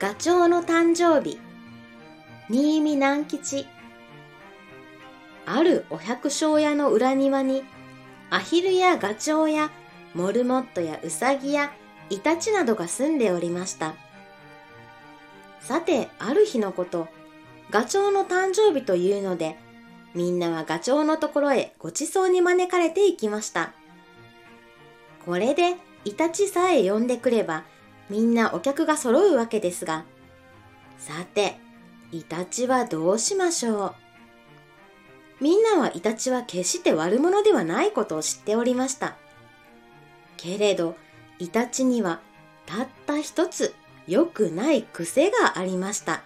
ガチョウの誕生日。新見南吉。あるお百姓屋の裏庭にアヒルやガチョウやモルモットやウサギやイタチなどが住んでおりました。さてある日のことガチョウの誕生日というのでみんなはガチョウのところへごちそうに招かれていきました。これでイタチさえ呼んでくればみんなお客が揃うわけですが。さてイタチはどうしましょう？みんなはイタチは決して悪者ではないことを知っておりました。けれどイタチにはたった一つ良くない癖がありました。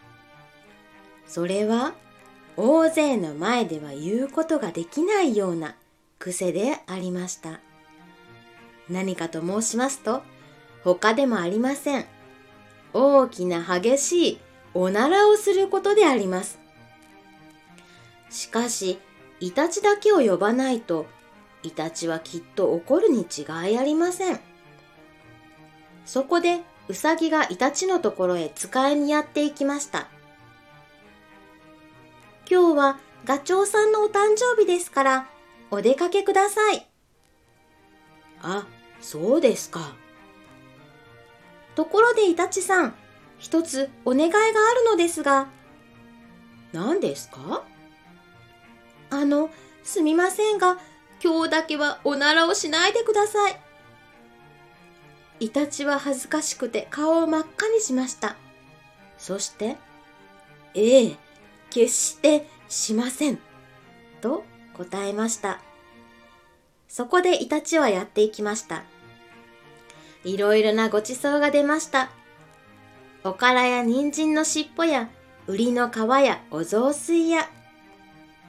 それは大勢の前では言うことができないような癖でありました。何かと申しますと他でもありません。大きな激しいおならをすることであります。しかしイタチだけを呼ばないとイタチはきっと怒るに違いありません。そこでウサギがイタチのところへ使いにやっていきました。今日はガチョウさんのお誕生日ですからお出かけください。あそうですか。ところでイタチさん一つお願いがあるのですが。何ですか？あのすみませんが今日だけはおならをしないでください。イタチは恥ずかしくて顔を真っ赤にしました。そして「ええ決してしません」と答えました。そこでイタチはやっていきましたいろいろなごちそうが出ました。おからや人参の尻尾や売りの皮やお雑炊や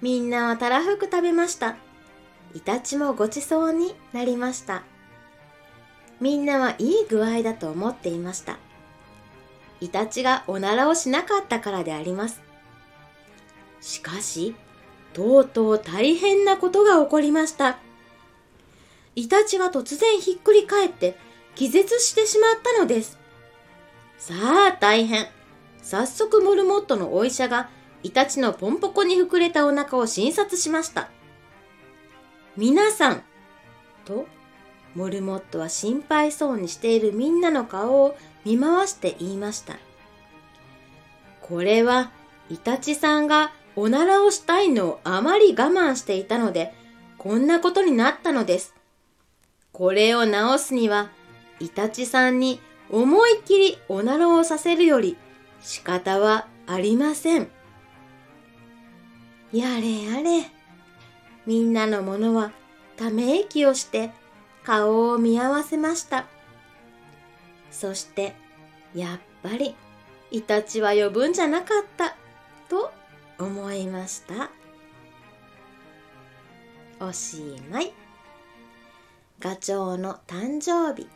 みんなはたらふく食べました。イタチもごちそうになりました。みんなはいい具合だと思っていました。イタチがおならをしなかったからであります。しかしとうとう大変なことが起こりました。イタチが突然ひっくり返って気絶してしまったのです。さあ大変。早速モルモットのお医者がイタチのポンポコに膨れたお腹を診察しました。皆さんとモルモットは心配そうにしているみんなの顔を見回して言いました。これはイタチさんがおならをしたいのをあまり我慢していたのでこんなことになったのです。これを直すにはイタチさんに思いっきりおならをさせるより仕方はありません。やれやれ。みんなのものはため息をして顔を見合わせました。そしてやっぱりイタチは呼ぶんじゃなかったと思いました。おしまい。ガチョウの誕生日。